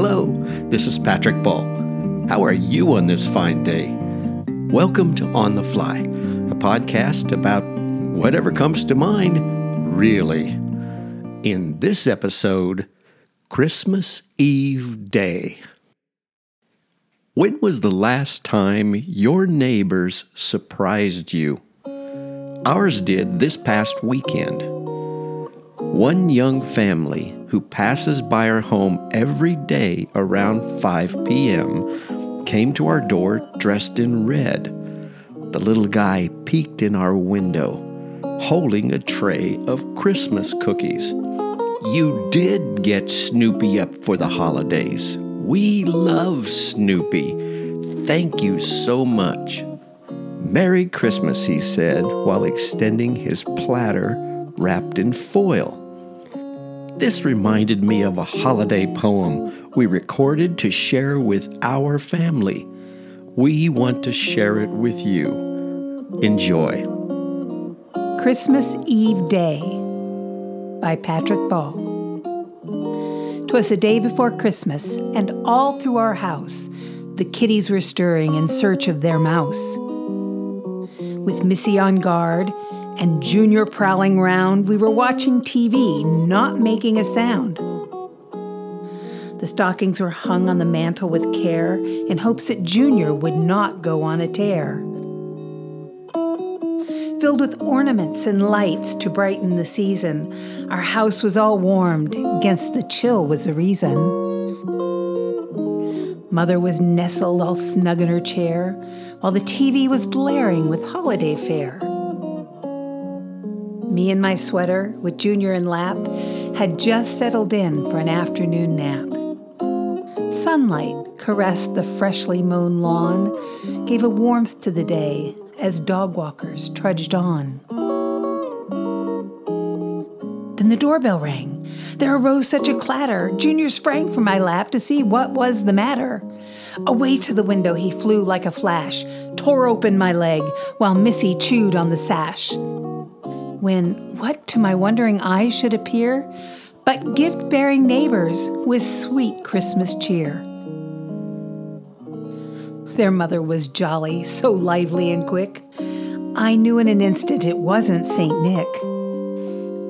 Hello, this is Patrick Ball. How are you on this fine day? Welcome to On the Fly, a podcast about whatever comes to mind, really. In this episode, Christmas Eve Day. When was the last time your neighbors surprised you? Ours did this past weekend. One young family who passes by our home every day around 5 p.m. came to our door dressed in red. The little guy peeked in our window, holding a tray of Christmas cookies. You did get Snoopy up for the holidays. We love Snoopy. Thank you so much. Merry Christmas, he said while extending his platter wrapped in foil. This reminded me of a holiday poem we recorded to share with our family. We want to share it with you. Enjoy. Christmas Eve Day by Patrick Ball. 'Twas the day before Christmas, and all through our house the kitties were stirring in search of their mouse. With Missy on guard and Junior prowling round, we were watching TV, not making a sound. The stockings were hung on the mantel with care in hopes that Junior would not go on a tear. Filled with ornaments and lights to brighten the season, our house was all warmed, against the chill was a reason. Mother was nestled all snug in her chair, while the TV was blaring with holiday fare. Me in my sweater, with Junior in lap, had just settled in for an afternoon nap. Sunlight caressed the freshly mown lawn, gave a warmth to the day as dog walkers trudged on. Then the doorbell rang. There arose such a clatter. Junior sprang from my lap to see what was the matter. Away to the window he flew like a flash, tore open my leg while Missy chewed on the sash when what to my wondering eyes should appear but gift bearing neighbors with sweet Christmas cheer. Their mother was jolly, so lively and quick. I knew in an instant it wasn't St. Nick.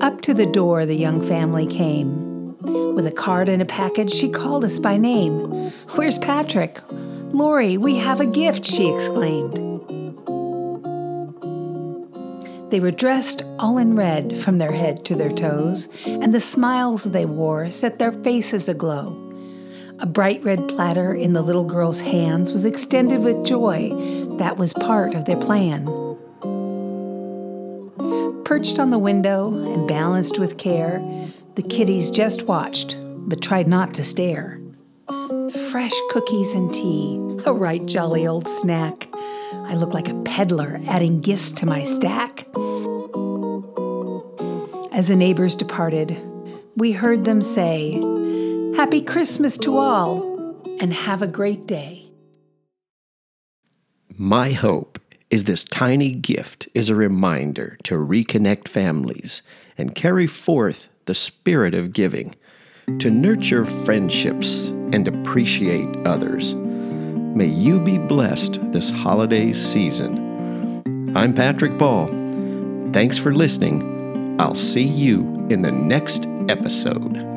Up to the door the young family came. With a card and a package, she called us by name. Where's Patrick? Laurie, we have a gift, she exclaimed. They were dressed all in red from their head to their toes, and the smiles they wore set their faces aglow. A bright red platter in the little girl's hands was extended with joy. That was part of their plan. Perched on the window and balanced with care, the kiddies just watched, but tried not to stare. Fresh cookies and tea, a right jolly old snack. I look like a peddler adding gifts to my stack. As the neighbors departed, we heard them say, Happy Christmas to all, and have a great day. My hope is this tiny gift is a reminder to reconnect families and carry forth the spirit of giving, to nurture friendships and appreciate others. May you be blessed this holiday season. I'm Patrick Ball. Thanks for listening. I'll see you in the next episode.